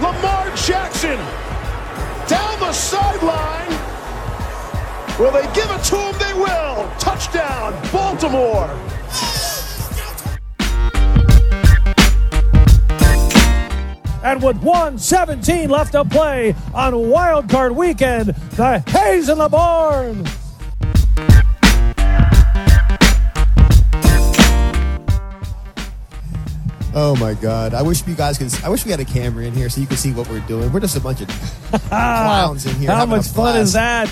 Lamar Jackson down the sideline. Will they give it to him? They will. Touchdown, Baltimore. And with 117 left to play on Wild Card Weekend, the Hayes in the barn. Oh my god! I wish you guys could. I wish we had a camera in here so you could see what we're doing. We're just a bunch of clowns in here. How much fun is that?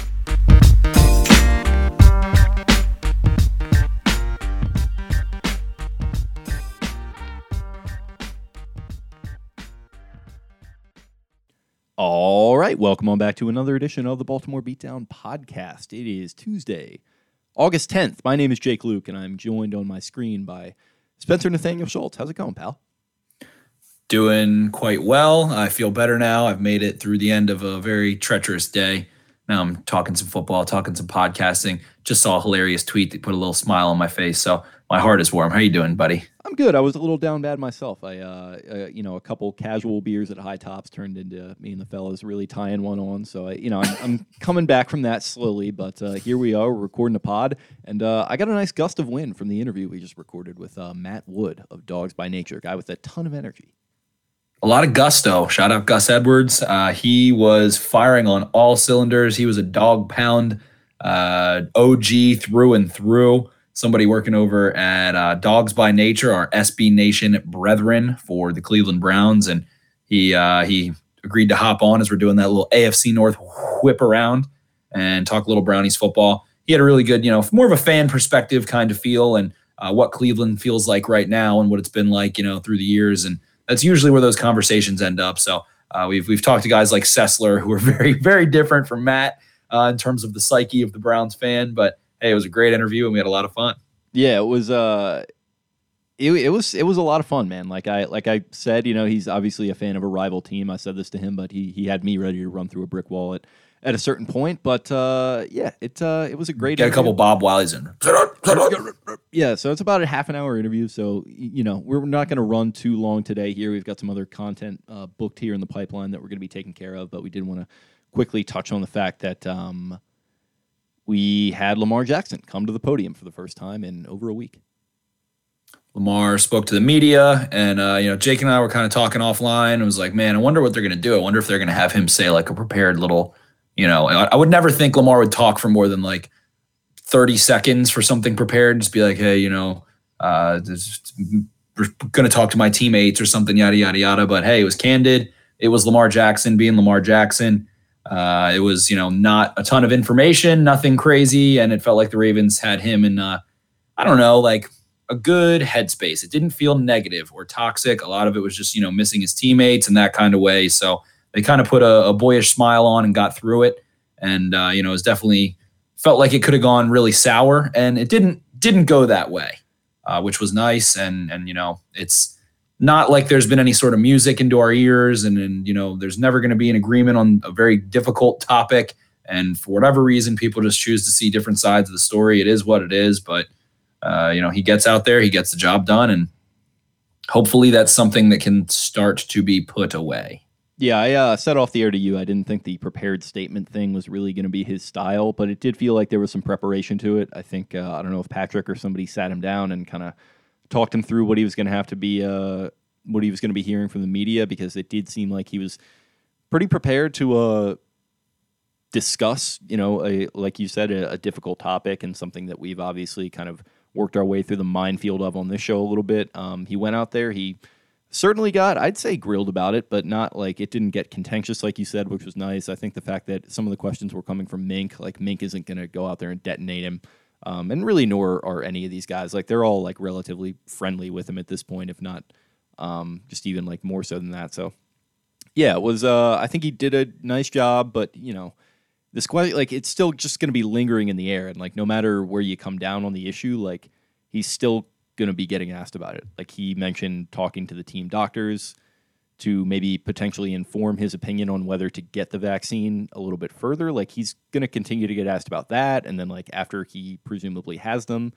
All right, welcome on back to another edition of the Baltimore Beatdown podcast. It is Tuesday, August 10th. My name is Jake Louque, and I'm joined on my screen by Spencer Nathaniel Schultz. How's it going, pal? Doing quite well. I feel better now. I've made it through the end of a very treacherous day. Now I'm talking some football, talking some podcasting. Just saw a hilarious tweet that put a little smile on my face. So my heart is warm. How are you doing, buddy? I'm good. I was a little down bad myself. I, uh, uh, you know, a couple casual beers at High Tops turned into me and the fellas really tying one on. So, I, you know, I'm, I'm coming back from that slowly, but uh, here we are. We're recording a pod, and uh, I got a nice gust of wind from the interview we just recorded with uh, Matt Wood of Dawgs by Nature, a guy with a ton of energy. A lot of gusto. Shout out Gus Edwards. Uh, he was firing on all cylinders. He was a Dawg Pound uh, OG through and through. Somebody working over at uh, Dawgs by Nature, our SB Nation brethren for the Cleveland Browns, and he uh, he agreed to hop on as we're doing that little AFC North whip around and talk a little Brownies football. He had a really good, you know, more of a fan perspective kind of feel and uh, what Cleveland feels like right now and what it's been like, you know, through the years. And that's usually where those conversations end up. So uh, we've we've talked to guys like Sessler who are very very different from Matt uh, in terms of the psyche of the Browns fan. But hey, it was a great interview and we had a lot of fun. Yeah, it was. Uh, it, it was it was a lot of fun, man. Like I like I said, you know, he's obviously a fan of a rival team. I said this to him, but he he had me ready to run through a brick wall at, at a certain point. But uh, yeah, it uh, it was a great. Get a couple Bob Wileys in. Yeah, so it's about a half an hour interview. So you know, we're not going to run too long today. Here, we've got some other content uh, booked here in the pipeline that we're going to be taking care of. But we did want to quickly touch on the fact that um, we had Lamar Jackson come to the podium for the first time in over a week. Lamar spoke to the media, and uh, you know, Jake and I were kind of talking offline. and was like, man, I wonder what they're going to do. I wonder if they're going to have him say like a prepared little, you know, I, I would never think Lamar would talk for more than like thirty seconds for something prepared. Just be like, hey, you know, uh, this, we're going to talk to my teammates or something, yada yada yada. But hey, it was candid. It was Lamar Jackson being Lamar Jackson. Uh, it was, you know, not a ton of information, nothing crazy, and it felt like the Ravens had him in, uh, I don't know, like a good headspace. It didn't feel negative or toxic. A lot of it was just, you know, missing his teammates and that kind of way. So they kind of put a, a boyish smile on and got through it. And uh, you know, it was definitely felt like it could have gone really sour, and it didn't didn't go that way, uh, which was nice. And and you know, it's not like there's been any sort of music into our ears, and and you know, there's never going to be an agreement on a very difficult topic. And for whatever reason, people just choose to see different sides of the story. It is what it is, but uh, you know, he gets out there, he gets the job done, and hopefully that's something that can start to be put away. Yeah, I uh, said off the air to you, I didn't think the prepared statement thing was really going to be his style, but it did feel like there was some preparation to it. I think, uh, I don't know if Patrick or somebody sat him down and kind of talked him through what he was going to have to be, uh, what he was going to be hearing from the media, because it did seem like he was pretty prepared to uh, discuss, you know, a, like you said, a, a, difficult topic and something that we've obviously kind of worked our way through the minefield of on this show a little bit. Um, he went out there, he certainly got, I'd say, grilled about it, but not like it didn't get contentious, like you said, which was nice. I think the fact that some of the questions were coming from Mink, like Mink isn't going to go out there and detonate him. Um, and really, nor are any of these guys. Like they're all like relatively friendly with him at this point, if not um, just even like more so than that. So, yeah, it was. Uh, I think he did a nice job, but you know, this question, like it's still just going to be lingering in the air, and like no matter where you come down on the issue, like he's still going to be getting asked about it. Like he mentioned, talking to the team doctors to maybe potentially inform his opinion on whether to get the vaccine a little bit further. Like he's going to continue to get asked about that. And then, like, after he presumably has them,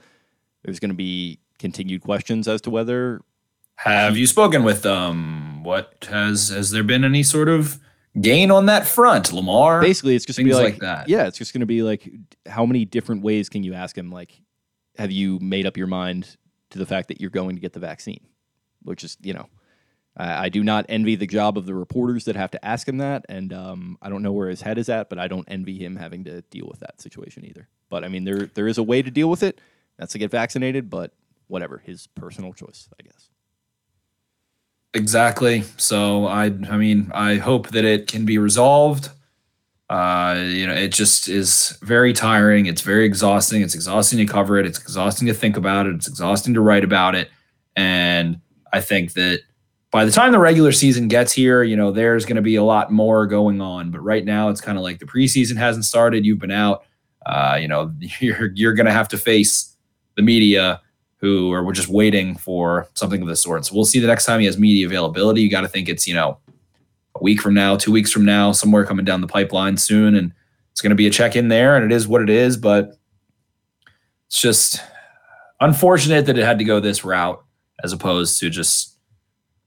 there's going to be continued questions as to whether. Have you spoken with them? What has has there been any sort of gain on that front, Lamar? Basically, it's just things like, like that. Yeah, it's just going to be like, how many different ways can you ask him? Like, have you made up your mind to the fact that you're going to get the vaccine? Which is, you know, I, I do not envy the job of the reporters that have to ask him that, and um, I don't know where his head is at, but I don't envy him having to deal with that situation either. But I mean, there there is a way to deal with it. That's to get vaccinated, but whatever, his personal choice, I guess. Exactly. So I I mean, I hope that it can be resolved. Uh, you know, it just is very tiring. It's very exhausting. It's exhausting to cover it. It's exhausting to think about it. It's exhausting to write about it. And I think that by the time the regular season gets here, you know, there's going to be a lot more going on. But right now, it's kind of like the preseason hasn't started. You've been out. Uh, you know, you're you're going to have to face the media who are just waiting for something of the sort. So we'll see the next time he has media availability. You got to think it's you know a week from now, two weeks from now, somewhere coming down the pipeline soon, and it's going to be a check in there, and it is what it is. But it's just unfortunate that it had to go this route as opposed to just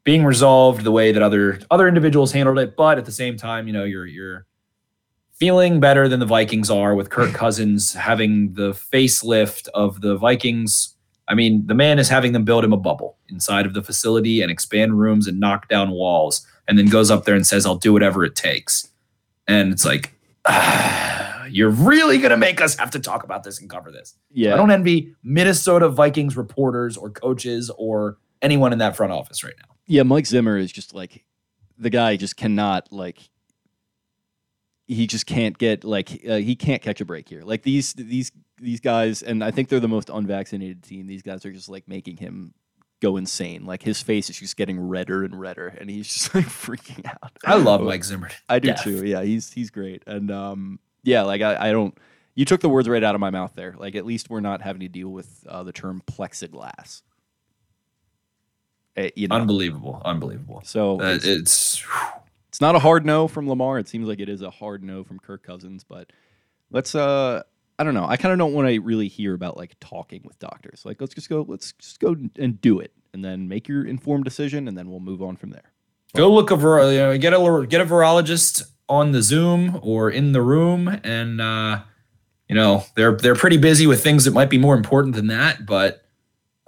being resolved the way that other other individuals handled it. But at the same time, you know, you're you're feeling better than the Vikings are with Kirk Cousins having the facelift of the Vikings. I mean, the man is having them build him a bubble inside of the facility and expand rooms and knock down walls, and then goes up there and says, "I'll do whatever it takes." And it's like, ah, you're really gonna make us have to talk about this and cover this. Yeah, I don't envy Minnesota Vikings reporters or coaches or anyone in that front office right now. Yeah, Mike Zimmer is just like the guy just cannot like he just can't get like uh, he can't catch a break here. Like these these these guys, and I think they're the most unvaccinated team. These guys are just like making him go insane. Like his face is just getting redder and redder, and he's just like freaking out. I love Mike Zimmer. I do too. Yeah, he's he's great, and um, yeah, like I, I don't. You took the words right out of my mouth there. Like at least we're not having to deal with uh, the term plexiglass. Uh, you know. Unbelievable, unbelievable. So uh, it's it's, it's not a hard no from Lamar. It seems like it is a hard no from Kirk Cousins, but let's uh I don't know. I kind of don't want to really hear about like talking with doctors. Like let's just go let's just go and do it and then make your informed decision and then we'll move on from there. Go look over you know, get a get a virologist on the Zoom or in the room and uh you know, they're they're pretty busy with things that might be more important than that, but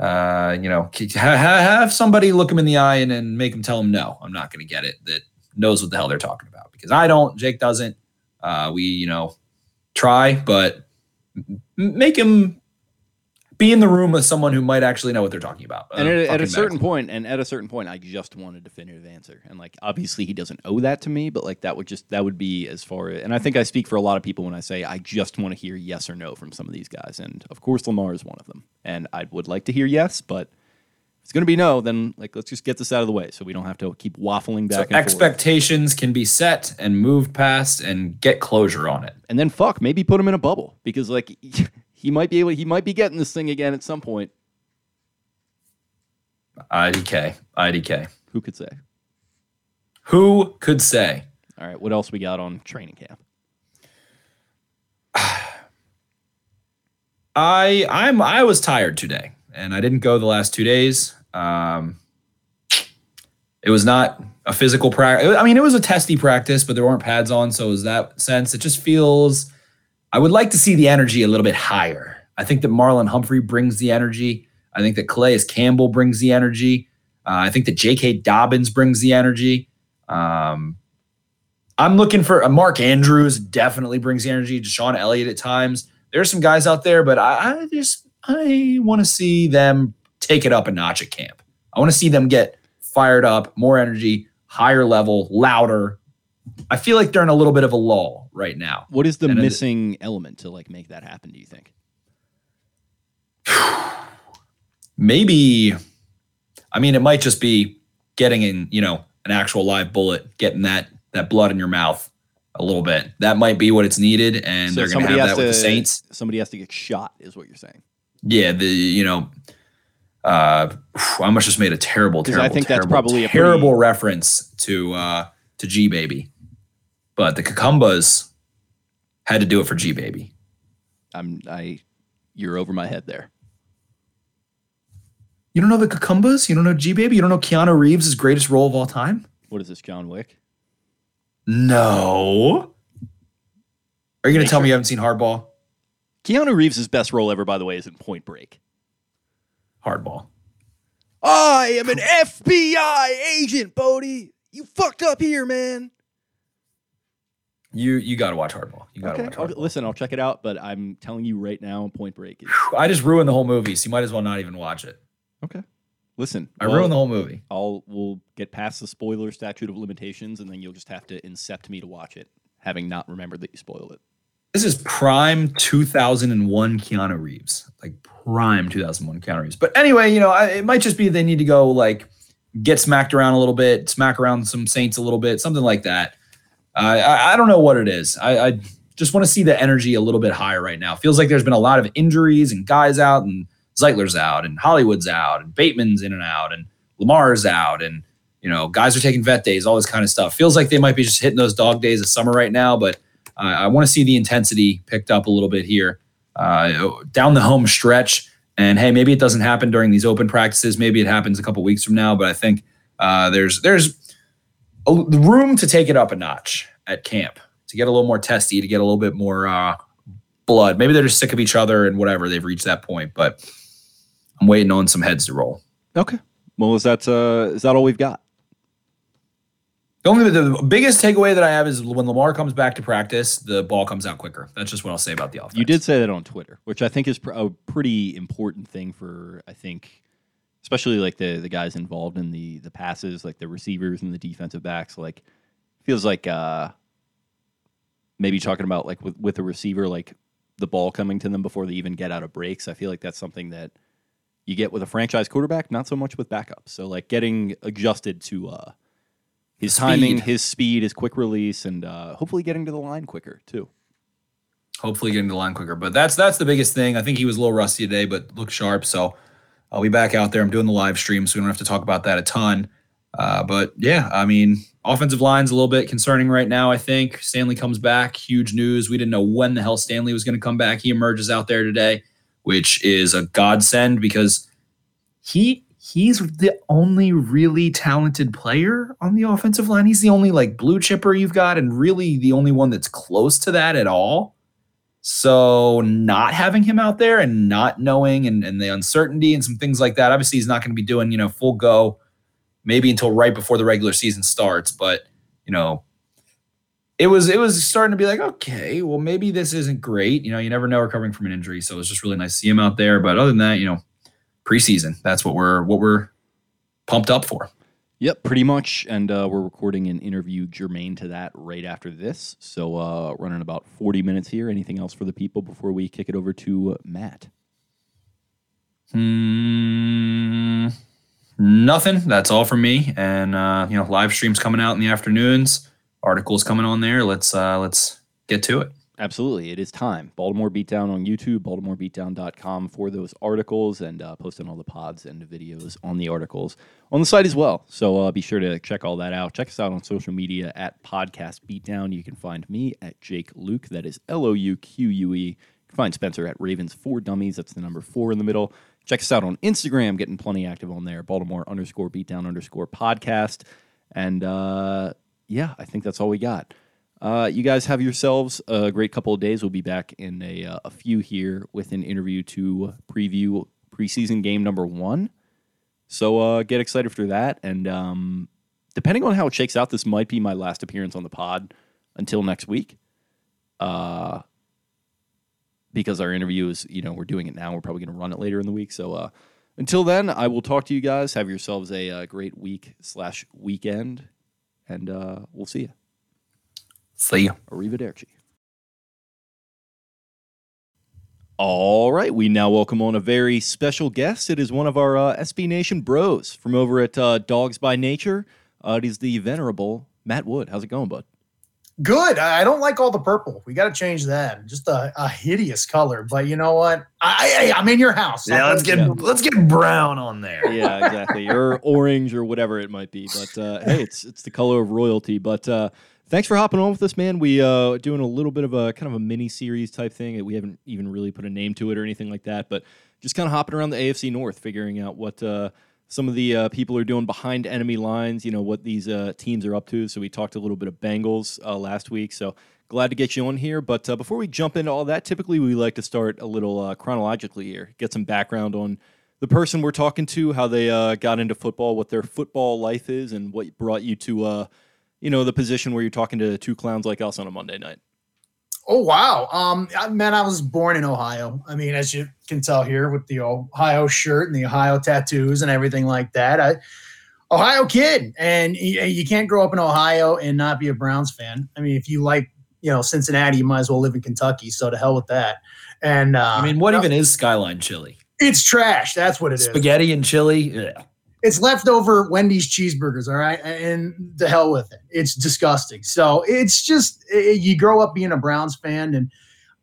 uh, you know, have somebody look them in the eye and, and make them tell them no, I'm not going to get it. That knows what the hell they're talking about because I don't. Jake doesn't. Uh, we, you know, try, but make him be in the room with someone who might actually know what they're talking about. And uh, at, at, a certain point, and at a certain point, I just want a definitive answer. And like, obviously, he doesn't owe that to me, but like, that would just that would be as far. And I think I speak for a lot of people when I say I just want to hear yes or no from some of these guys. And of course, Lamar is one of them. And I would like to hear yes, but if it's going to be no, then like let's just get this out of the way so we don't have to keep waffling back. So expectations forth. can be set and moved past and get closure on it. And then fuck, maybe put him in a bubble because like. he might be able. He might be getting this thing again at some point. IDK, IDK. Who could say? Who could say? All right. What else we got on training camp? I I'm I was tired today, and I didn't go the last two days. Um, it was not a physical practice. I mean, it was a testy practice, but there weren't pads on, so it was that sense. It just feels I would like to see the energy a little bit higher. I think that Marlon Humphrey brings the energy. I think that Calais Campbell brings the energy. Uh, I think that J.K. Dobbins brings the energy. Um, I'm looking for uh, Mark Andrews. Definitely brings the energy. DeShon Elliott at times. There's some guys out there, but I, I just I want to see them take it up a notch at camp. I want to see them get fired up, more energy, higher level, louder. I feel like they're in a little bit of a lull right now. What is the And it- missing element to like make that happen? Do you think? maybe i mean it might just be getting in you know an actual live bullet getting that that blood in your mouth a little bit that might be what it's needed and So they're going to have that with the saints Somebody has to get shot, is what you're saying. yeah the you know uh i almost just made a terrible terrible I think that's terrible, probably a pretty- terrible reference to uh to g baby but the Kekambas had to do it for g baby I'm I. You're over my head there. you don't know the Kekambas you don't know g baby you don't know keanu reeves' greatest role of all time What is this, John Wick? No. Are you going to tell me you haven't seen Hardball? Keanu Reeves' best role ever, by the way, is in Point Break. Hardball. I am an FBI agent, Bodhi. You fucked up here, man. You you got to watch Hardball. You got to Okay, watch I'll- Hardball. listen, I'll check it out, but I'm telling you right now, Point Break is I just ruined the whole movie, so you might as well not even watch it. okay. Listen, I well, ruined the whole movie. I'll we'll get past the spoiler statute of limitations, and then you'll just have to incept me to watch it, having not remembered that you spoiled it. This is prime 2001 Keanu Reeves, like prime 2001 Keanu Reeves. But anyway, you know, I, it might just be they need to go like get smacked around a little bit, smack around some Saints a little bit, something like that. Uh, I, I don't know what it is. I, I just want to see the energy a little bit higher right now. Feels like there's been a lot of injuries and guys out, and Zeitler's out, and Hollywood's out, and Bateman's in and out, and Lamar's out, and you know, guys are taking vet days, all this kind of stuff. Feels like they might be just hitting those dog days of summer right now, but uh, I want to see the intensity picked up a little bit here uh, down the home stretch. And hey, maybe it doesn't happen during these open practices. Maybe it happens a couple weeks from now. But I think uh, there's there's a, room to take it up a notch at camp to get a little more testy, to get a little bit more uh, blood. Maybe they're just sick of each other and whatever. They've reached that point. But I'm waiting on some heads to roll. Okay. Well, is that uh, is that all we've got? The only the biggest takeaway that I have is when Lamar comes back to practice, the ball comes out quicker. That's just what I'll say about the offense. You did say that on Twitter, which I think is pr- a pretty important thing for I think, especially like the the guys involved in the the passes, like the receivers and the defensive backs. Like feels like uh maybe talking about like with with a receiver, like the ball coming to them before they even get out of breaks. I feel like that's something that you get with a franchise quarterback, not so much with backups. So like getting adjusted to uh his timing, his speed, his quick release, and uh, hopefully getting to the line quicker too. hopefully getting to the line quicker. But that's that's the biggest thing. I think he was a little rusty today, but looked sharp. So I'll be back out there. I'm doing the live stream, so we don't have to talk about that a ton. Uh, but yeah, I mean, offensive line's a little bit concerning right now. I think Stanley comes back. Huge news. We didn't know when the hell Stanley was going to come back. He emerges out there today, which is a godsend because he he's the only really talented player on the offensive line. He's the only like blue chipper you've got, and really the only one that's close to that at all. So not having him out there and not knowing and, and the uncertainty and some things like that. Obviously, he's not going to be doing, you know, full go maybe until right before the regular season starts. But, you know, it was it was starting to be like, okay, well, maybe this isn't great. You know, you never know recovering from an injury. So it was just really nice to see him out there. But other than that, you know, preseason, that's what we're what we're pumped up for. Yep, pretty much. And uh, we're recording an interview germane to that right after this. So, uh, running about 40 minutes here. Anything else for the people before we kick it over to Matt? Hmm, nothing. That's all from me. And uh, you know, live streams coming out in the afternoons. Articles coming on there. Let's uh, let's get to it. Absolutely. It is time. Baltimore Beatdown on YouTube, baltimorebeatdown.com for those articles and uh, posting all the pods and the videos on the articles on the site as well. So uh, be sure to check all that out. Check us out on social media at Podcast Beatdown. You can find me at Jake Louque. That is L O U Q U E. You can find Spencer at Ravens for Dummies. That's the number four in the middle. Check us out on Instagram, getting plenty active on there. Baltimore underscore beatdown underscore podcast. And uh, yeah, I think that's all we got. Uh, you guys have yourselves a great couple of days. We'll be back in a, uh, a few here with an interview to preview preseason game number one. So uh, get excited for that. And um, depending on how it shakes out, this might be my last appearance on the pod until next week. Uh, because our interview is, you know, we're doing it now. We're probably going to run it later in the week. So uh, until then, I will talk to you guys. Have yourselves a uh, great week slash weekend, and uh, we'll see you. See you. Arrivederci. All right, we now welcome on a very special guest. It is one of our uh, SB Nation bros from over at uh, Dawgs by Nature. Uh, it is the venerable Matt Wood. How's it going, bud? Good. I don't like all the purple. We got to change that. Just a, a, hideous color. But you know what? I, I am in your house. Yeah, let's get yeah. let's get brown on there. Yeah, exactly. or orange or whatever it might be. But uh, hey, it's it's the color of royalty. But uh, thanks for hopping on with us, man. We uh doing a little bit of a kind of a mini series type thing. We haven't even really put a name to it or anything like that. But just kind of hopping around the AFC North, figuring out what. Uh, some of the uh, people are doing behind enemy lines, you know, what these uh, teams are up to. So we talked a little bit of Bengals uh, last week. So glad to get you on here. But uh, before we jump into all that, typically we like to start a little uh, chronologically here, get some background on the person we're talking to, how they got into football, what their football life is, and what brought you to, you know, the position where you're talking to two clowns like us on a Monday night. Oh wow, um, man, I was born in Ohio. I mean, as you can tell here with the Ohio shirt and the Ohio tattoos and everything like that. I, Ohio kid, and you, you can't grow up in Ohio and not be a Browns fan. I mean, if you like, you know, Cincinnati, you might as well live in Kentucky. So to hell with that. And uh, I mean, what even is Skyline chili? It's trash. That's what it Spaghetti is. Spaghetti and chili. Yeah it's leftover Wendy's cheeseburgers, all right, and the hell with it. It's disgusting. So it's just it, you grow up being a Browns fan, and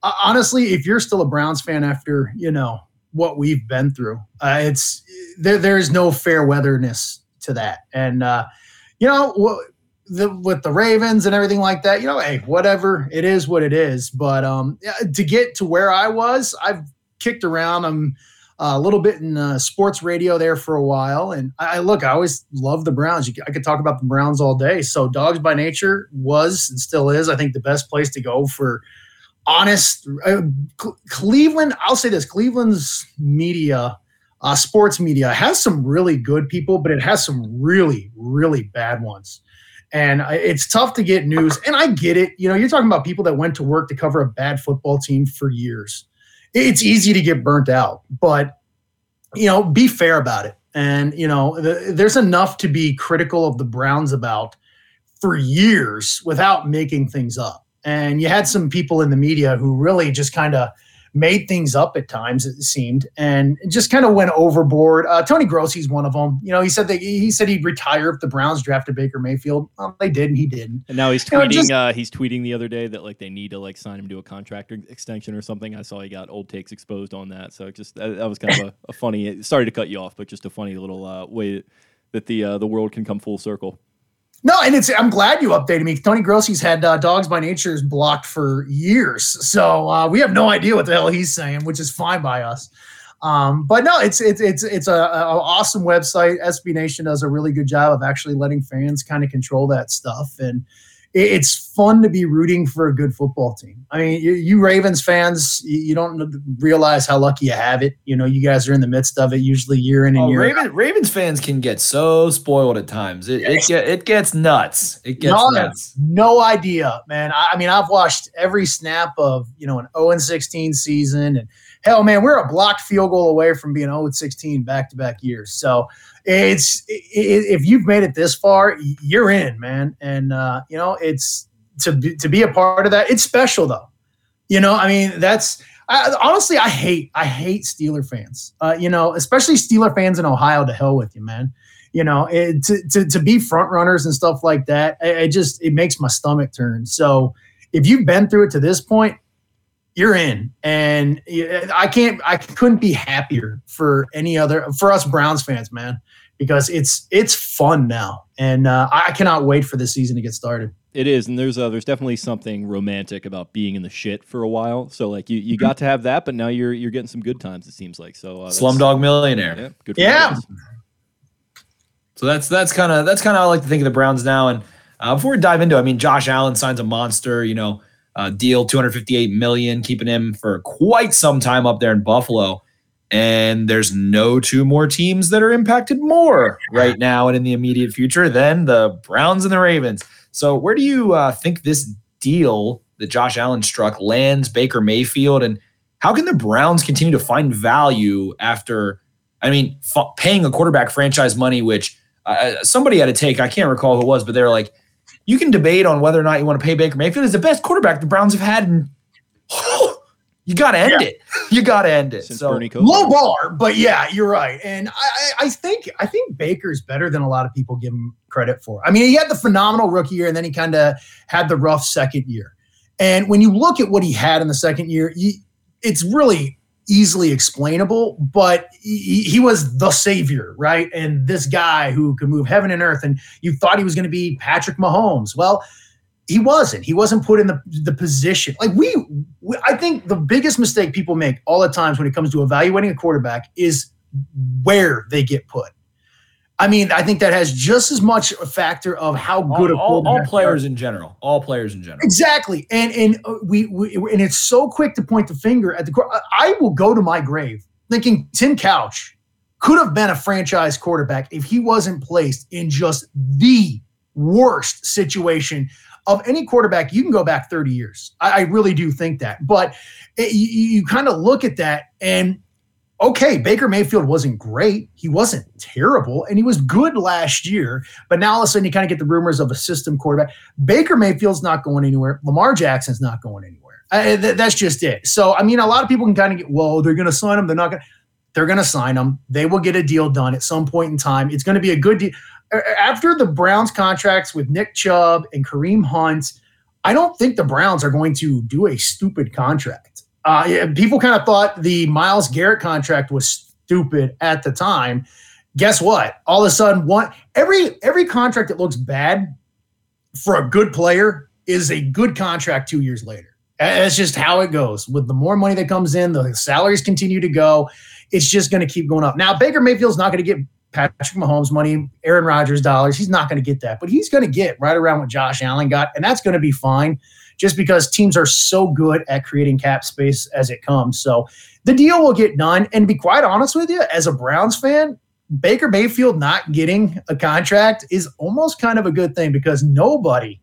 uh, honestly, if you're still a Browns fan after you know what we've been through, uh, it's there. There's no fair weatherness to that, and uh, you know the, with the Ravens and everything like that. You know, hey, whatever it is, what it is. But um, to get to where I was, I've kicked around. I'm a little bit in uh, sports radio there for a while. And I, look, I always love the Browns. I could talk about the Browns all day. So Dawgs by Nature was and still is, I think, the best place to go for honest uh, Cleveland. I'll say this: Cleveland's media. Uh, sports media has some really good people, but it has some really, really bad ones. And it's tough to get news. And I get it. You know, you're talking about people that went to work to cover a bad football team for years it's easy to get burnt out, but you know, be fair about it. And you know, the, there's enough to be critical of the Browns about for years without making things up. And you had some people in the media who really just kind of made things up at times it seemed and just kind of went overboard. Uh, tony grossi's one of them you know he said that he said he'd retire if the browns drafted baker mayfield. Well, they did and he didn't. And now he's tweeting you know, just, uh, he's tweeting the other day that like they need to like sign him to a contract extension or something. I saw he got old takes exposed on that so just that, that was kind of a, a, funny sorry to cut you off but just a funny little uh, way that the uh, the world can come full circle no, and it's I'm glad you updated me. Tony Grossi's had uh, Dawgs by Nature's blocked for years, so uh, we have no idea what the hell he's saying, which is fine by us. Um, but no, it's it's it's it's a, a, awesome website. SB Nation does a really good job of actually letting fans kind of control that stuff, and it's fun to be rooting for a good football team. I mean, you, you, Ravens fans, you don't realize how lucky you have it. You know, you guys are in the midst of it usually year in and oh, year Raven, out. Ravens fans can get so spoiled at times. It, it, get, it gets nuts. It gets no, nuts. No idea, man. I, I mean, I've watched every snap of, you know, an 0 16 season. And hell, man, we're a blocked field goal away from being 0 16 back to back years. So, it's if you've made it this far, you're in, man. And uh, you know, it's to be, to be a part of that. It's special though. You know, I mean, that's I, honestly, I hate I hate Steeler fans. Uh, you know, especially Steeler fans in Ohio. To hell with you, man. You know, it, to, to to be front runners and stuff like that, it, it just it makes my stomach turn. So if you've been through it to this point, you're in and i can't i couldn't be happier for any other for us browns fans man because it's it's fun now, and uh, I cannot wait for the season to get started. It is, and there's uh, there's definitely something romantic about being in the shit for a while. So like you, you mm-hmm. got to have that, but now you're you're getting some good times. It seems like so. Uh, Slumdog Millionaire. Yeah, good. yeah. So that's that's kind of that's kind of I like to think of the Browns now. And uh, before we dive into, I mean, Josh Allen signs a monster, you know, uh, deal, 258 million, keeping him for quite some time up there in Buffalo. And there's no two more teams that are impacted more right now and in the immediate future than the Browns and the Ravens. So, where do you uh, think this deal that Josh Allen struck lands Baker Mayfield, and how can the Browns continue to find value after? I mean, f- paying a quarterback franchise money, which uh, somebody had to take. I can't recall who it was, but they're like, you can debate on whether or not you want to pay Baker Mayfield. Is the best quarterback the Browns have had. In, you got to end yeah. it. You got to end it. Since so low bar, but yeah, you're right. And I, I think I think Baker's better than a lot of people give him credit for. I mean, he had the phenomenal rookie year, and then he kind of had the rough second year. And when you look at what he had in the second year, he, it's really easily explainable, but he, he, was the savior, right? And this guy who could move heaven and earth, and you thought he was going to be Patrick Mahomes. Well, he wasn't. He wasn't put in the, the position. Like we, we, I think the biggest mistake people make all the times when it comes to evaluating a quarterback is where they get put. I mean, I think that has just as much a factor of how good all, all, all players are. in general, all players in general. Exactly, and and uh, we, we and it's so quick to point the finger at the. I will go to my grave thinking Tim Couch could have been a franchise quarterback if he wasn't placed in just the worst situation of any quarterback. You can go back thirty years. I, I really do think that, but it, you, you kind of look at that and okay, Baker Mayfield wasn't great. He wasn't terrible, and he was good last year. But now all of a sudden, you kind of get the rumors of a system quarterback. Baker Mayfield's not going anywhere. Lamar Jackson's not going anywhere. Uh, th- that's just it. So, I mean, a lot of people can kind of get, well, they're going to sign him. They're not going to. They're going to sign him. They will get a deal done at some point in time. It's going to be a good deal. After the Browns contracts with Nick Chubb and Kareem Hunt, I don't think the Browns are going to do a stupid contract. Uh, people kind of thought the Myles Garrett contract was stupid at the time. Guess what? All of a sudden, one every every contract that looks bad for a good player is a good contract two years later. That's just how it goes. With the more money that comes in, the salaries continue to go. It's just going to keep going up. Now, Baker Mayfield's not going to get Patrick Mahomes money, Aaron Rodgers dollars. He's not going to get that, but he's going to get right around what Josh Allen got, and that's going to be fine just because teams are so good at creating cap space as it comes. So the deal will get done. And be quite honest with you, as a Browns fan, Baker Mayfield not getting a contract is almost kind of a good thing because nobody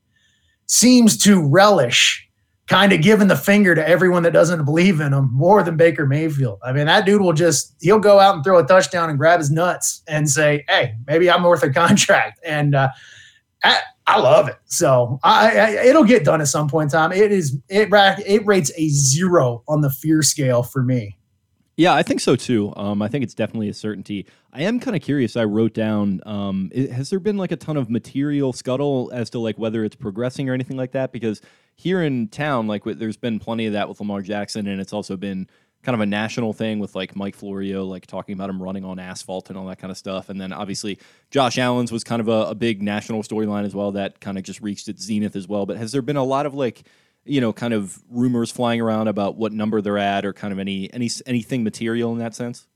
seems to relish kind of giving the finger to everyone that doesn't believe in him more than Baker Mayfield. I mean, that dude will just he'll go out and throw a touchdown and grab his nuts and say, "Hey, maybe I'm worth a contract." And uh, I, I love it. So I, I, it'll get done at some point in time. It is it it rates a zero on the fear scale for me. Yeah, I think so too. Um, I think it's definitely a certainty. I am kind of curious. I wrote down: um, has there been like a ton of material scuttle as to like whether it's progressing or anything like that? Because here in town, like there's been plenty of that with Lamar Jackson, and it's also been kind of a national thing with like Mike Florio, like talking about him running on asphalt and all that kind of stuff. And then obviously Josh Allen's was kind of a, a big national storyline as well that kind of just reached its zenith as well. But has there been a lot of like, you know, kind of rumors flying around about what number they're at or kind of any any anything material in that sense?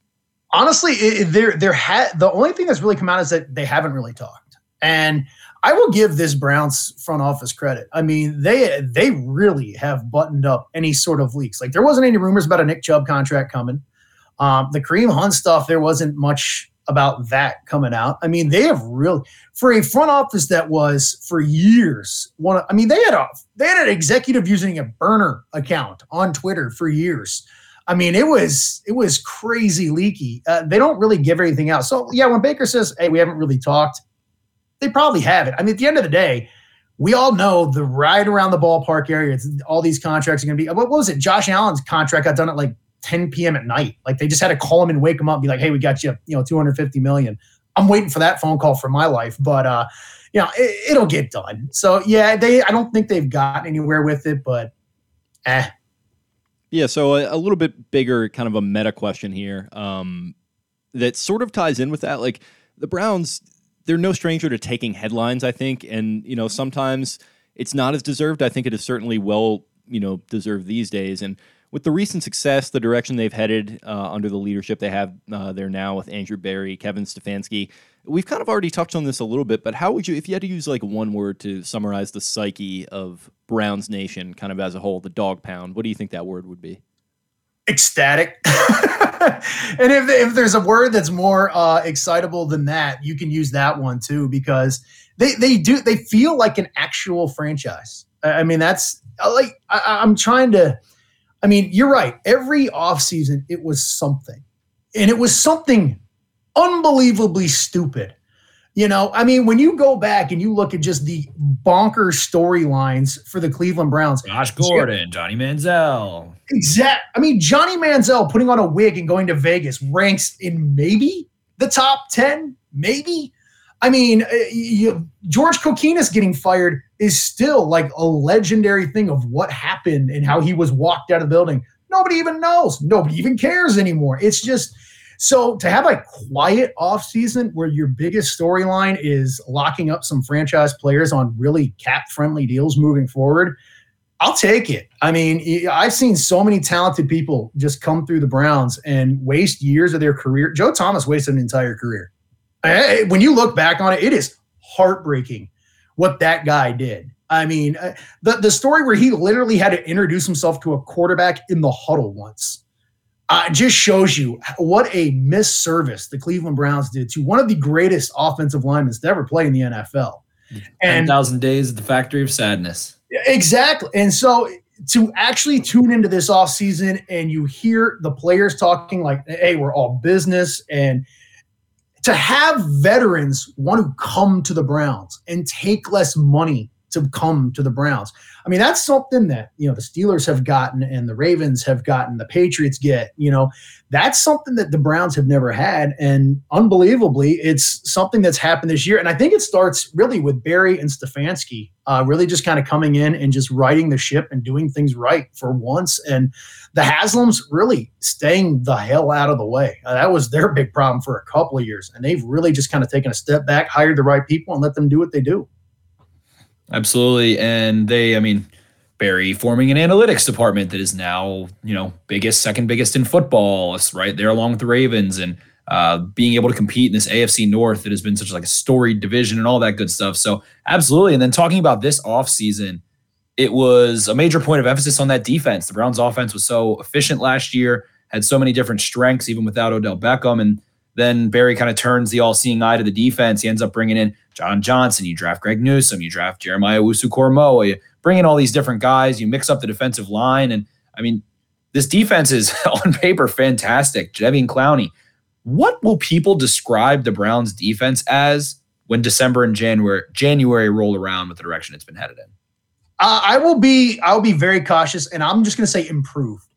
Honestly, it, there there had the only thing that's really come out is that they haven't really talked. And I will give this Browns front office credit. I mean, they they really have buttoned up any sort of leaks. Like there wasn't any rumors about a Nick Chubb contract coming. Um, the Kareem Hunt stuff, there wasn't much about that coming out. I mean, they have really for a front office that was for years. One, Of, I mean, they had a they had an executive using a burner account on Twitter for years. I mean, it was it was crazy leaky. Uh, they don't really give anything out. So yeah, when Baker says, "Hey, we haven't really talked," They probably have it. I mean, at the end of the day, we all know the right around the ballpark area. It's, all these contracts are going to be. What, was it? Josh Allen's contract got done at like 10 p.m. at night. Like they just had to call him and wake him up, and be like, "Hey, we got you, you know, 250 million." I'm waiting for that phone call for my life, but uh, you know, it, it'll get done. So yeah, they. I don't think they've gotten anywhere with it, but eh. Yeah. So a, a little bit bigger, kind of a meta question here. Um, that sort of ties in with that. Like the Browns they're no stranger to taking headlines, I think, and you know sometimes it's not as deserved. I think it is certainly well, you know, deserved these days. And with the recent success, the direction they've headed uh, under the leadership they have uh, there now with Andrew Berry, Kevin Stefanski, we've kind of already touched on this a little bit. But how would you, if you had to use like one word to summarize the psyche of Browns Nation, kind of as a whole, the Dawg Pound? What do you think that word would be? ecstatic. and if, if there's a word that's more uh, excitable than that, you can use that one too because they they do they feel like an actual franchise. I mean, that's like I, I'm trying to. I mean, you're right. Every offseason, it was something, and it was something unbelievably stupid. You know, I mean, when you go back and you look at just the bonker storylines for the Cleveland Browns, Josh Gordon, Johnny Manziel. Exact. I mean, Johnny Manziel putting on a wig and going to Vegas ranks in maybe the top 10, maybe. I mean, uh, you, George Kokinis getting fired is still like a legendary thing of what happened and how he was walked out of the building. Nobody even knows. Nobody even cares anymore. It's just so to have a quiet offseason where your biggest storyline is locking up some franchise players on really cap friendly deals moving forward, I'll take it. I mean, I've seen so many talented people just come through the Browns and waste years of their career. Joe Thomas wasted an entire career. When you look back on it, it is heartbreaking what that guy did. I mean, uh, the the story where he literally had to introduce himself to a quarterback in the huddle once uh, just shows you what a misservice the Cleveland Browns did to one of the greatest offensive linemen to ever play in the NFL. And 10,000 days at the factory of sadness. Exactly. And so to actually tune into this offseason and you hear the players talking like, hey, we're all business. And to have veterans want to come to the Browns and take less money to come to the Browns. I mean, that's something that, you know, the Steelers have gotten and the Ravens have gotten, the Patriots get, you know, that's something that the Browns have never had. And unbelievably, it's something that's happened this year. And I think it starts really with Berry and Stefanski uh, really just kind of coming in and just righting the ship and doing things right for once. And the Haslams really staying the hell out of the way. Uh, that was their big problem for a couple of years. And they've really just kind of taken a step back, hired the right people, and let them do what they do. Absolutely. And they, I mean, Berry forming an analytics department that is now, you know, biggest, second biggest in football. Right there along with the Ravens and uh, being able to compete in this AFC North that has been such like a storied division and all that good stuff. So absolutely. And then talking about this offseason, it was a major point of emphasis on that defense. The Browns offense was so efficient last year, had so many different strengths, even without Odell Beckham. And then Berry kind of turns the all-seeing eye to the defense. He ends up bringing in John Johnson. You draft Greg Newsom. You draft Jeremiah Owusu-Koramoah. You bring in all these different guys. You mix up the defensive line, and I mean, this defense is on paper fantastic. Jadeveon Clowney. What will people describe the Browns' defense as when December and January January roll around with the direction it's been headed in? Uh, I will be I will be very cautious, and I'm just going to say improve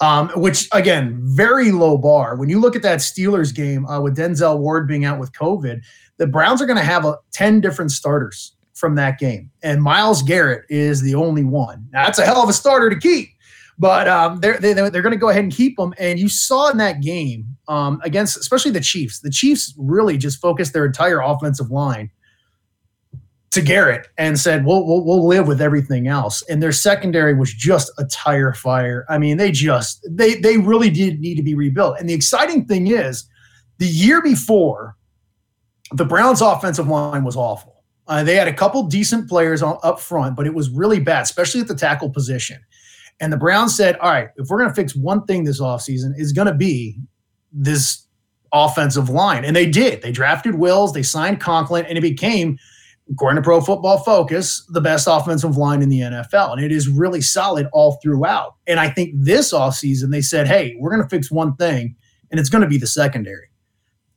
um, which again, very low bar. When you look at that Steelers game uh, with Denzel Ward being out with COVID, the Browns are going to have a, 10 different starters from that game. And Myles Garrett is the only one. Now, that's a hell of a starter to keep, but um, they're, they, they're going to go ahead and keep them. And you saw in that game um, against, especially the Chiefs, the Chiefs really just focused their entire offensive line to Garrett and said, "We'll, we'll we'll live with everything else." And their secondary was just a tire fire. I mean, they just they they really did need to be rebuilt. And the exciting thing is, the year before, the Browns' offensive line was awful. Uh, they had a couple decent players on, up front, but it was really bad, especially at the tackle position. And the Browns said, "All right, if we're going to fix one thing this offseason, it's going to be this offensive line." And they did. They drafted Wills, they signed Conklin, and it became – according to Pro Football Focus, the best offensive line in the NFL. And it is really solid all throughout. And I think this offseason, they said, hey, we're going to fix one thing, and it's going to be the secondary.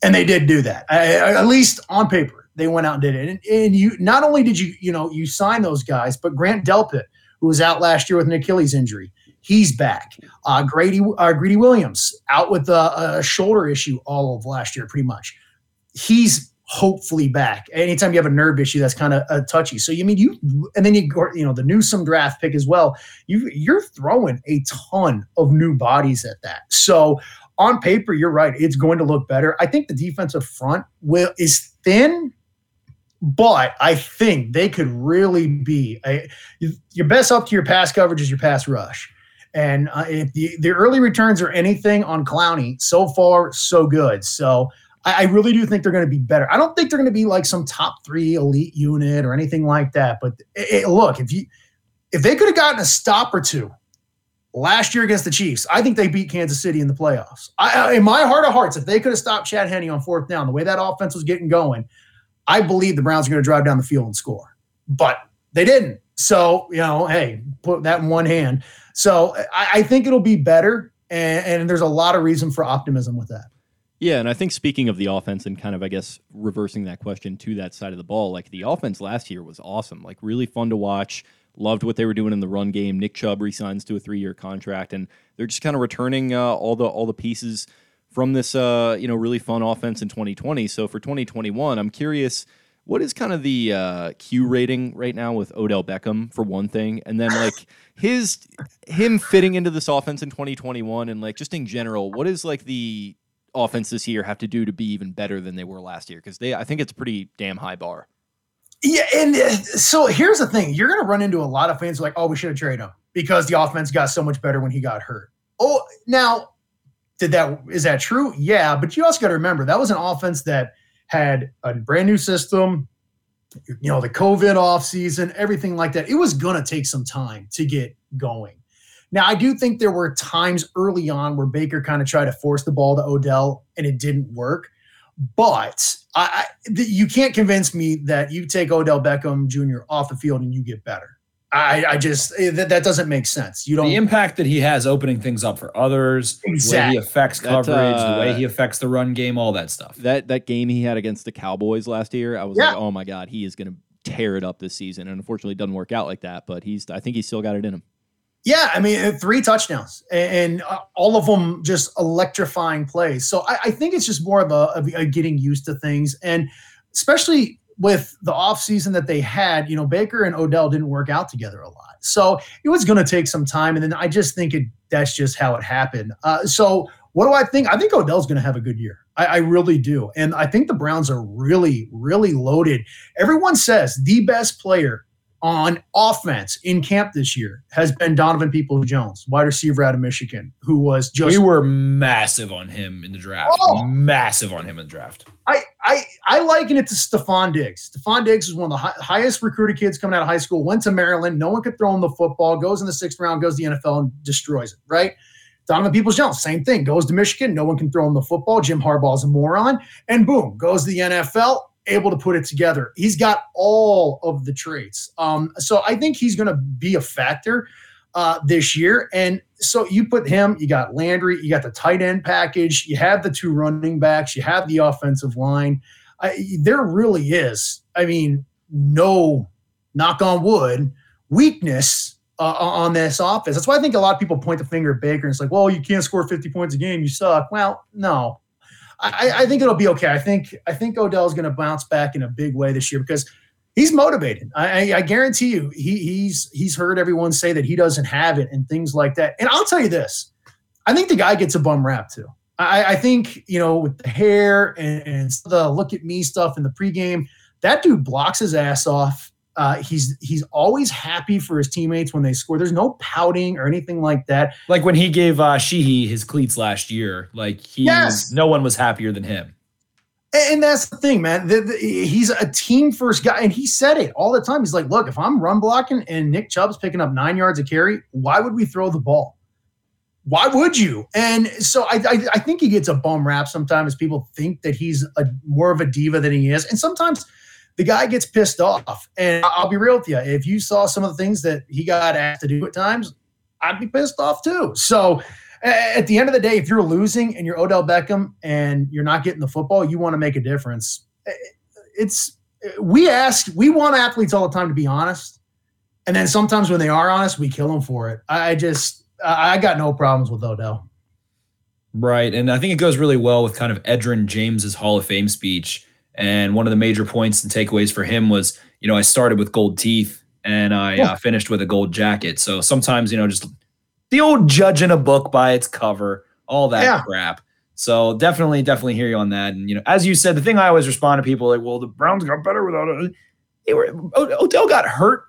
And they did do that, I, at least on paper. They went out and did it. And, and, you not only did you, you know, you sign those guys, but Grant Delpit, who was out last year with an Achilles injury, he's back. Uh, Grady, uh, Greedy Williams out with a, a shoulder issue all of last year, pretty much. He's hopefully back. Anytime you have a nerve issue, that's kind of uh, touchy. So you mean you, and then you you know the Newsom draft pick as well. You you're throwing a ton of new bodies at that. So on paper, you're right. It's going to look better. I think the defensive front will is thin. But I think they could really be a, your best up to your pass coverage is your pass rush. And uh, if the, the early returns are anything on Clowney, so far, so good. So I, I really do think they're going to be better. I don't think they're going to be like some top three elite unit or anything like that. But it, it, look, if you if they could have gotten a stop or two last year against the Chiefs, I think they beat Kansas City in the playoffs. I, in my heart of hearts, if they could have stopped Chad Henne on fourth down, the way that offense was getting going, I believe the Browns are going to drive down the field and score. But they didn't. So, you know, hey, put that in one hand. So I, I think it'll be better. And, and there's a lot of reason for optimism with that. Yeah, and I think speaking of the offense and kind of, I guess, reversing that question to that side of the ball, like the offense last year was awesome, like really fun to watch. Loved what they were doing in the run game. Nick Chubb resigns to a three-year contract, and they're just kind of returning uh, all the all the pieces from this, uh, you know, really fun offense in 2020. So for 2021, I'm curious, what is kind of the uh, Q rating right now with Odell Beckham for one thing, and then like his him fitting into this offense in 2021, and like just in general, what is like the offense this year have to do to be even better than they were last year? Because they, I think it's pretty damn high bar. Yeah, and uh, so here's the thing: you're going to run into a lot of fans like, "Oh, we should have traded him because the offense got so much better when he got hurt." Oh, now did that is that true? Yeah, but you also got to remember that was an offense that had a brand new system, you know, the COVID off season, everything like that. It was going to take some time to get going. Now, I do think there were times early on where Baker kind of tried to force the ball to Odell and it didn't work. But I, I, you can't convince me that you take Odell Beckham Jr. off the field and you get better. I, I just eh, that, that doesn't make sense. You don't the impact that he has opening things up for others, Exactly. the way he affects That's, coverage, the way uh, he affects the run game, all that stuff. That that game he had against the Cowboys last year, I was Yeah. like, oh my god, he is going to tear it up this season. And unfortunately, it doesn't work out like that. But he's, I think he's still got it in him. Yeah, I mean, uh, three touchdowns and, and uh, all of them just electrifying plays. So I, I think it's just more of a, of a getting used to things. And especially with the offseason that they had, you know, Baker and Odell didn't work out together a lot. So it was going to take some time. And then I just think it, that's just how it happened. Uh, so what do I think? I think Odell's going to have a good year. I, I really do. And I think the Browns are really, really loaded. Everyone says the best player on offense in camp this year has been Donovan People Jones, wide receiver out of Michigan, who was just we were massive on him in the draft. Oh. Massive on him in the draft. I, I I liken it to Stefon Diggs. Stefon Diggs is one of the hi- highest recruited kids coming out of high school. Went to Maryland. No one could throw him the football. Goes in the sixth round. Goes to the NFL and destroys it. Right. Donovan Peoples Jones, same thing. Goes to Michigan. No one can throw him the football. Jim Harbaugh's a moron. And boom, goes to the NFL. Able to put it together. He's got all of the traits. Um, so I think he's going to be a factor uh, this year. And so you put him, you got Landry, you got the tight end package, you have the two running backs, you have the offensive line. I, there really is, I mean, no knock on wood weakness uh, on this offense. That's why I think a lot of people point the finger at Baker and it's like, well, you can't score 50 points a game, you suck. Well, no. I, I think it'll be okay. I think I think Odell's going to bounce back in a big way this year because he's motivated. I, I, guarantee you, he, he's he's heard everyone say that he doesn't have it and things like that. And I'll tell you this: I think the guy gets a bum rap too. I, I think you know with the hair and, and the look at me stuff in the pregame, that dude blocks his ass off. Uh, he's he's always happy for his teammates when they score. There's no pouting or anything like that. Like when he gave uh, Sheehy his cleats last year, like he, Yes. no one was happier than him. And that's the thing, man. The- the- he's a team first guy, and he said it all the time. He's like, "Look, if I'm run blocking and Nick Chubb's picking up nine yards a carry, why would we throw the ball? Why would you?" And so I, I, I think he gets a bum rap sometimes. People think that he's a more of a diva than he is, and sometimes the guy gets pissed off. And I'll be real with you: if you saw some of the things that he got asked to do at times, I'd be pissed off too. So at the end of the day, if you're losing and you're Odell Beckham and you're not getting the football, you want to make a difference. It's we ask, we want athletes all the time to be honest, and then sometimes when they are honest, we kill them for it. I just, I I got no problems with Odell. Right. And I think it goes really well with kind of Edgerrin James's Hall of Fame speech. And one of the major points and takeaways for him was, you know, I started with gold teeth and I Yeah. uh, finished with a gold jacket. So sometimes, you know, just the old judging a book by its cover, all that Yeah. crap. So definitely, definitely hear you on that. And you know, as you said, the thing I always respond to people like, well, the Browns got better without it. They were Odell got hurt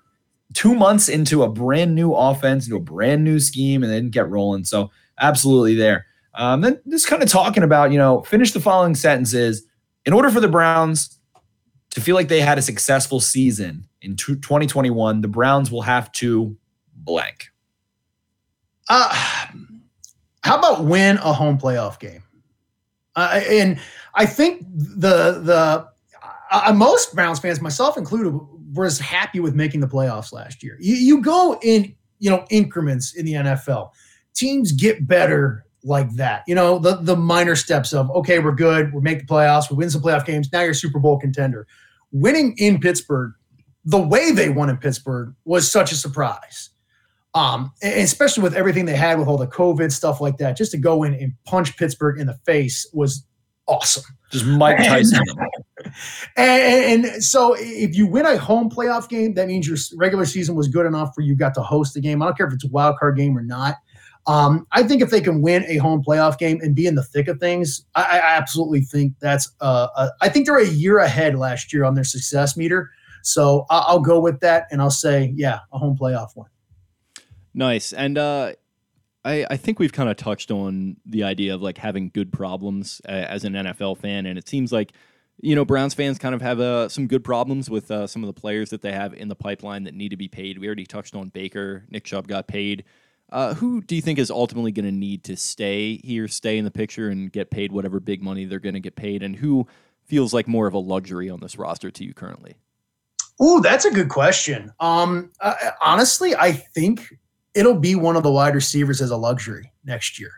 two months into a brand new offense, into a brand new scheme, and they didn't get rolling. So absolutely there. Um, then just kind of talking about, you know, finish the following sentences. In order for the Browns to feel like they had a successful season in 2021, the Browns will have to blank. Uh, how about win a home playoff game? Uh, and I think the the uh, most Browns fans, myself included, was happy with making the playoffs last year. You, you go in, you know, increments in the NFL. Teams get better like that. You know, the the minor steps of okay, we're good, we make the playoffs, we win some playoff games. Now you're Super Bowl contender. Winning in Pittsburgh, the way they won in Pittsburgh was such a surprise. Um, especially with everything they had with all the COVID stuff like that, just to go in and punch Pittsburgh in the face was awesome. Just Mike Tyson. and, and, so if you win a home playoff game, that means your regular season was good enough for you got to host the game. I don't care if it's a wild card game or not. Um, I think if they can win a home playoff game and be in the thick of things, I, I absolutely think that's. Uh, uh, I think they're a year ahead last year on their success meter. So I'll, I'll go with that, and I'll say, yeah, a home playoff win. Nice. And uh, I, I think we've kind of touched on the idea of like having good problems uh, as an NFL fan, and it seems like you know Browns fans kind of have uh, some good problems with uh, some of the players that they have in the pipeline that need to be paid. We already touched on Baker. Nick Chubb got paid. Uh, who do you think is ultimately going to need to stay here, stay in the picture, and get paid whatever big money they're going to get paid? And who feels like more of a luxury on this roster to you currently? Ooh, that's a good question. Um, uh, honestly, I think it'll be one of the wide receivers as a luxury next year.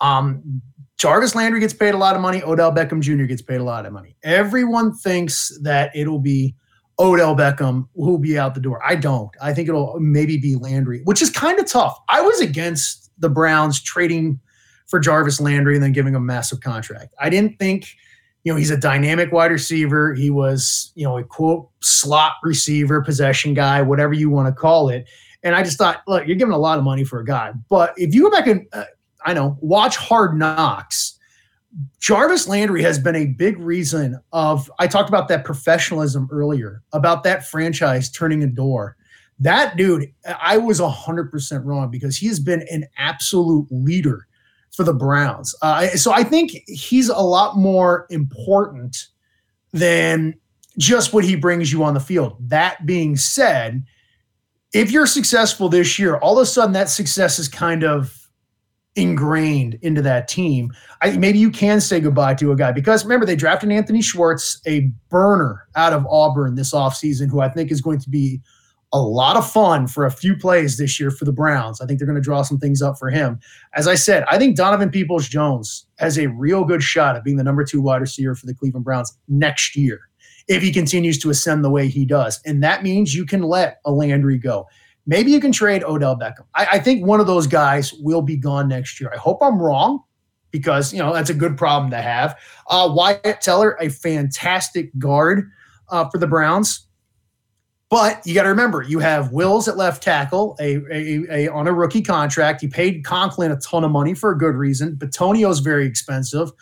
Um, Jarvis Landry gets paid a lot of money. Odell Beckham Jr. gets paid a lot of money. Everyone thinks that it'll be Odell Beckham who'll be out the door. I don't. I think it'll maybe be Landry, which is kind of tough. I was against the Browns trading for Jarvis Landry and then giving him a massive contract. I didn't think, you know, he's a dynamic wide receiver. He was, you know, a quote slot receiver, possession guy, whatever you want to call it. And I just thought, look, you're giving a lot of money for a guy. But if you go back and, uh, I know, watch Hard Knocks, Jarvis Landry has been a big reason of I talked about that professionalism earlier, about that franchise turning a door. That dude, I was 100% wrong because he has been an absolute leader for the Browns. Uh, so I think he's a lot more important than just what he brings you on the field. That being said, if you're successful this year, all of a sudden that success is kind of ingrained into that team. I, maybe you can say goodbye to a guy because remember they drafted Anthony Schwartz, a burner out of Auburn this offseason, who I think is going to be a lot of fun for a few plays this year for the Browns. I think they're going to draw some things up for him. As I said, I think Donovan Peoples Jones has a real good shot at being the number two wide receiver for the Cleveland Browns next year if he continues to ascend the way he does. And that means you can let a Landry go. Maybe you can trade Odell Beckham. I, I, think one of those guys will be gone next year. I hope I'm wrong because, you know, that's a good problem to have. Uh, Wyatt Teller, a fantastic guard uh, for the Browns. But you got to remember, you have Wills at left tackle, a, a, a, on a rookie contract. You paid Conklin a ton of money for a good reason. Bitonio's very expensive.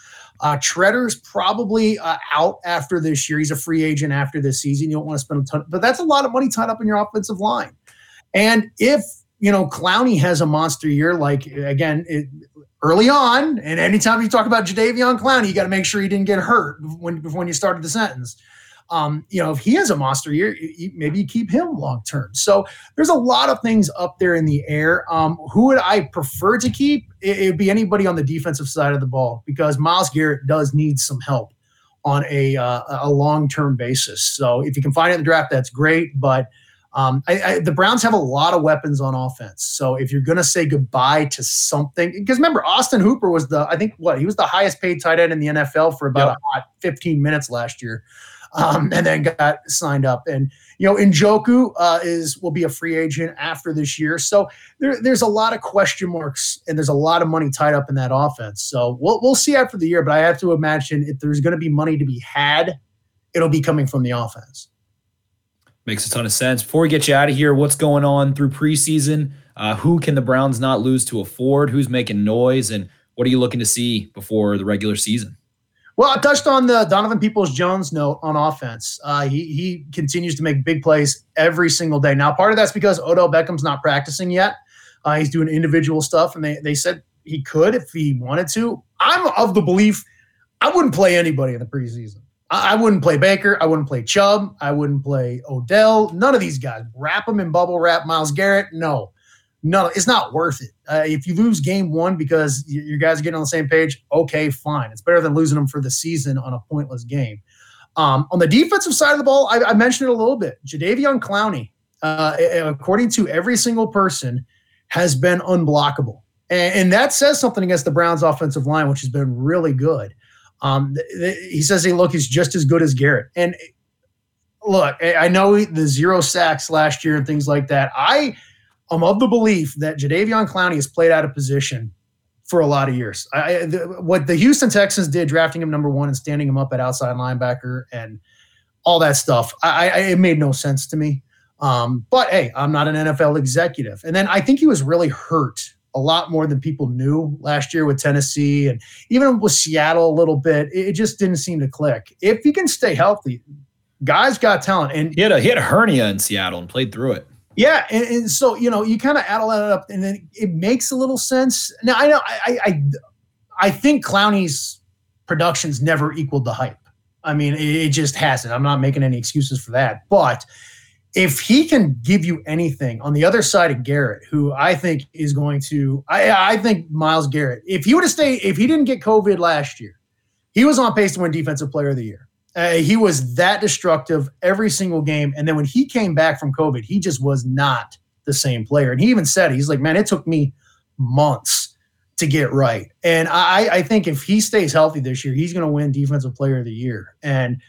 Uh, Tretter's probably uh, out after this year. He's a free agent after this season. You don't want to spend a ton, but that's a lot of money tied up in your offensive line. And if you know Clowney has a monster year, like again it, early on, and anytime you talk about Jadeveon Clowney, you got to make sure he didn't get hurt when when you started the sentence. Um, you know, if he has a monster year, maybe you keep him long term. So there's a lot of things up there in the air. Um, who would I prefer to keep? It would be anybody on the defensive side of the ball because Myles Garrett does need some help on a uh, a long term basis. So if you can find it in the draft, that's great. But um, I, I, the Browns have a lot of weapons on offense. So if you're going to say goodbye to something, because remember, Austin Hooper was the, I think, what, he was the highest paid tight end in the NFL for about yep. 15 minutes last year. Um, and then got signed up. And, you know, Njoku uh, is, will be a free agent after this year. So there, there's a lot of question marks and there's a lot of money tied up in that offense. So we'll, we'll see after the year, but I have to imagine if there's going to be money to be had, it'll be coming from the offense. Makes a ton of sense. Before we get you out of here, what's going on through preseason? Uh, who can the Browns not lose to afford? Who's making noise? And what are you looking to see before the regular season? Well, I touched on the Donovan Peoples Jones note on offense. Uh, he he continues to make big plays every single day. Now, part of that's because Odell Beckham's not practicing yet. Uh, he's doing individual stuff, and they they said he could if he wanted to. I'm of the belief I wouldn't play anybody in the preseason. I, wouldn't play Baker. I wouldn't play Chubb. I wouldn't play Odell. None of these guys. Wrap them in bubble wrap. Myles Garrett. No, no, it's not worth it. Uh, if you lose game one because you, guys are getting on the same page, okay, fine. It's better than losing them for the season on a pointless game. Um, on the defensive side of the ball, I, I mentioned it a little bit. Jadeveon Clowney, uh, according to every single person, has been unblockable. And, and, that says something against the Browns' offensive line, which has been really good. Um, he says, hey, look, he's just as good as Garrett. And look, I know the zero sacks last year and things like that. I am of the belief that Jadeveon Clowney has played out of position for a lot of years. I, what the Houston Texans did, drafting him number one and standing him up at outside linebacker and all that stuff, I, I it made no sense to me. Um, but hey, I'm not an NFL executive. And then I think he was really hurt a lot more than people knew last year with Tennessee and even with Seattle a little bit. It just didn't seem to click. If he can stay healthy, guys got talent. And he had a he had a hernia in Seattle and played through it. Yeah, and, and so you know you kind of add all that up, and then it makes a little sense. Now I know I I I think Clowney's productions never equaled the hype. I mean, it just hasn't. I'm not making any excuses for that, but if he can give you anything on the other side of Garrett, who I think is going to, I, I think Myles Garrett, if he would have stayed, if he didn't get COVID last year, he was on pace to win Defensive Player of the Year. Uh, he was that destructive every single game. And then when he came back from COVID, he just was not the same player. And he even said, he's like, man, it took me months to get right. And I, I think if he stays healthy this year, he's going to win Defensive Player of the Year. And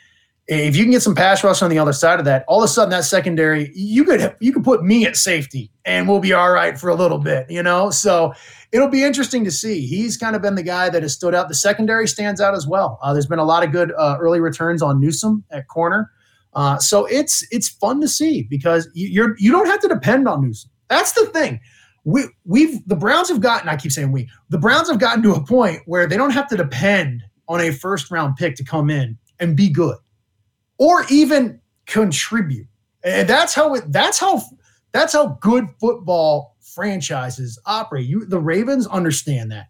if you can get some pass rush on the other side of that, all of a sudden that secondary, you could you could put me at safety and we'll be all right for a little bit, you know. So it'll be interesting to see. He's kind of been the guy that has stood out. The secondary stands out as well. Uh, there's been a lot of good uh, early returns on Newsome at corner, uh, so it's it's fun to see because you're you don't have to depend on Newsome. That's the thing. We we've the Browns have gotten. I keep saying we. The Browns have gotten to a point where they don't have to depend on a first round pick to come in and be good or even contribute. And that's how it that's how that's how good football franchises operate. You the Ravens understand that.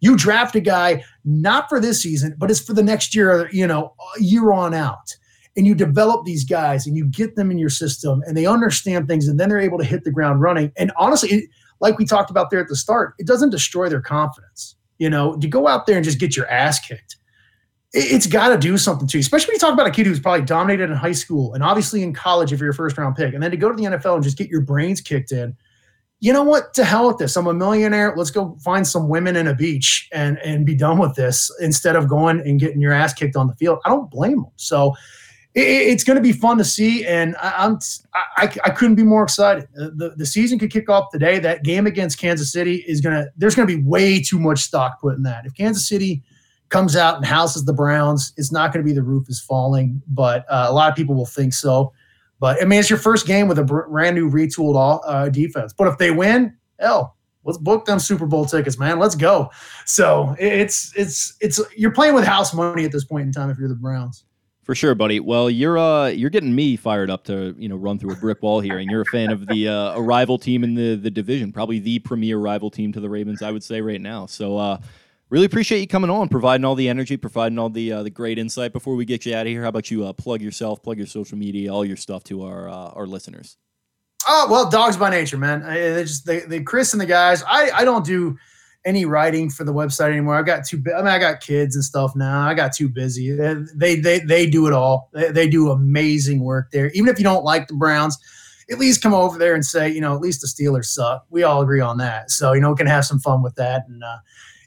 You draft a guy not for this season, but it's for the next year, you know, year on out. And you develop these guys and you get them in your system and they understand things and then they're able to hit the ground running. And honestly, it, like we talked about there at the start, it doesn't destroy their confidence. You know, to go out there and just get your ass kicked it's got to do something to you, especially when you talk about a kid who's probably dominated in high school and obviously in college if you're a first round pick, and then to go to the NFL and just get your brains kicked in. You know what? To hell with this. I'm a millionaire. Let's go find some women in a beach and and be done with this instead of going and getting your ass kicked on the field. I don't blame them. So it, it's going to be fun to see, and I, am I, I couldn't be more excited. The, the season could kick off today. That game against Kansas City is gonna. There's going to be way too much stock put in that. If Kansas City comes out and houses the Browns. It's not going to be the roof is falling, but uh, a lot of people will think so. But I mean, it's your first game with a brand new retooled all, uh, defense. But if they win, hell, let's book them Super Bowl tickets, man. Let's go. So it's it's it's you're playing with house money at this point in time if you're the Browns. For sure, buddy. Well, you're uh you're getting me fired up to you know run through a brick wall here, and you're a fan of the uh, a rival team in the the division, probably the premier rival team to the Ravens, I would say right now. So uh, really appreciate you coming on, providing all the energy, providing all the uh, the great insight. Before we get you out of here, how about you uh, plug yourself, plug your social media, all your stuff to our uh, our listeners? Oh well, Dawgs by Nature, man. I, they just they, they Chris and the guys. I I don't do any writing for the website anymore. I've got too. I mean, I got kids and stuff now. I got too busy. They they they do it all. They, they do amazing work there. Even if you don't like the Browns, at least come over there and say, you know, at least the Steelers suck. We all agree on that. So you know, we can have some fun with that and. uh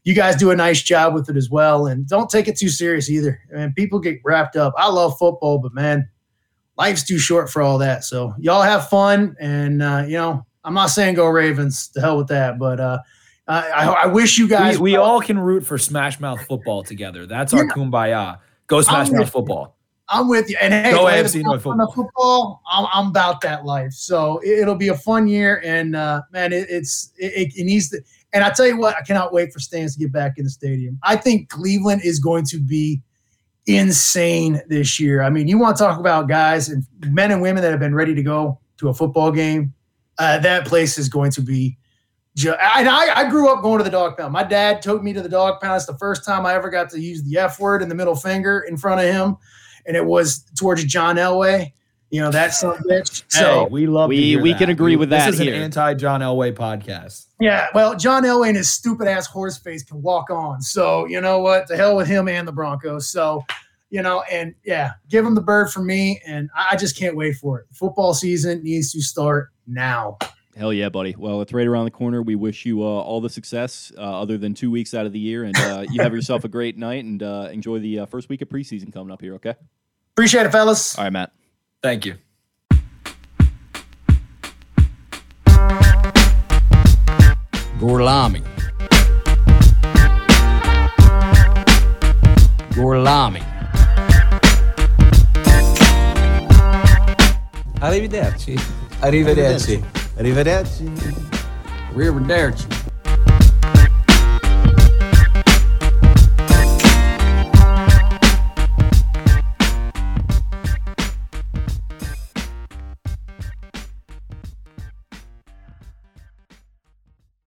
you guys do a nice job with it as well. And don't take it too serious either. I mean, people get wrapped up. I love football, but man, life's too short for all that. So y'all have fun. And, uh, you know, I'm not saying go Ravens, to hell with that. But uh, I, I, wish you guys. We, we all can root for Smash Mouth football together. That's our kumbaya. Go Smash Mouth football. I'm with you. And hey, go AFC North football. football I'm, I'm, about that life. So it, will be a fun year. And uh, man, it, it's it, it, needs to. And I tell you what, I cannot wait for Stans to get back in the stadium. I think Cleveland is going to be insane this year. I mean, you want to talk about guys and men and women that have been ready to go to a football game. Uh, that place is going to be. And I, I grew up going to the Dawg Pound. My dad took me to the Dawg Pound. It's the first time I ever got to use the F word and the middle finger in front of him, and it was towards John Elway. You know that son bitch. So hey, we love. We we that. can agree with that. This is here. an anti John Elway podcast. Yeah, well, John Elway and his stupid ass horse face can walk on. So you know what? The hell with him and the Broncos. So you know, and yeah, give him the bird for me. And I just can't wait for it. Football season needs to start now. Hell yeah, buddy. Well, it's right around the corner. We wish you uh, all the success, uh, other than two weeks out of the year, and uh, you have yourself a great night and uh, enjoy the uh, first week of preseason coming up here. Okay. Appreciate it, fellas. All right, Matt. Thank you. Gorlami. Gorlami. Arrivederci. Arrivederci. Arrivederci. Arrivederci.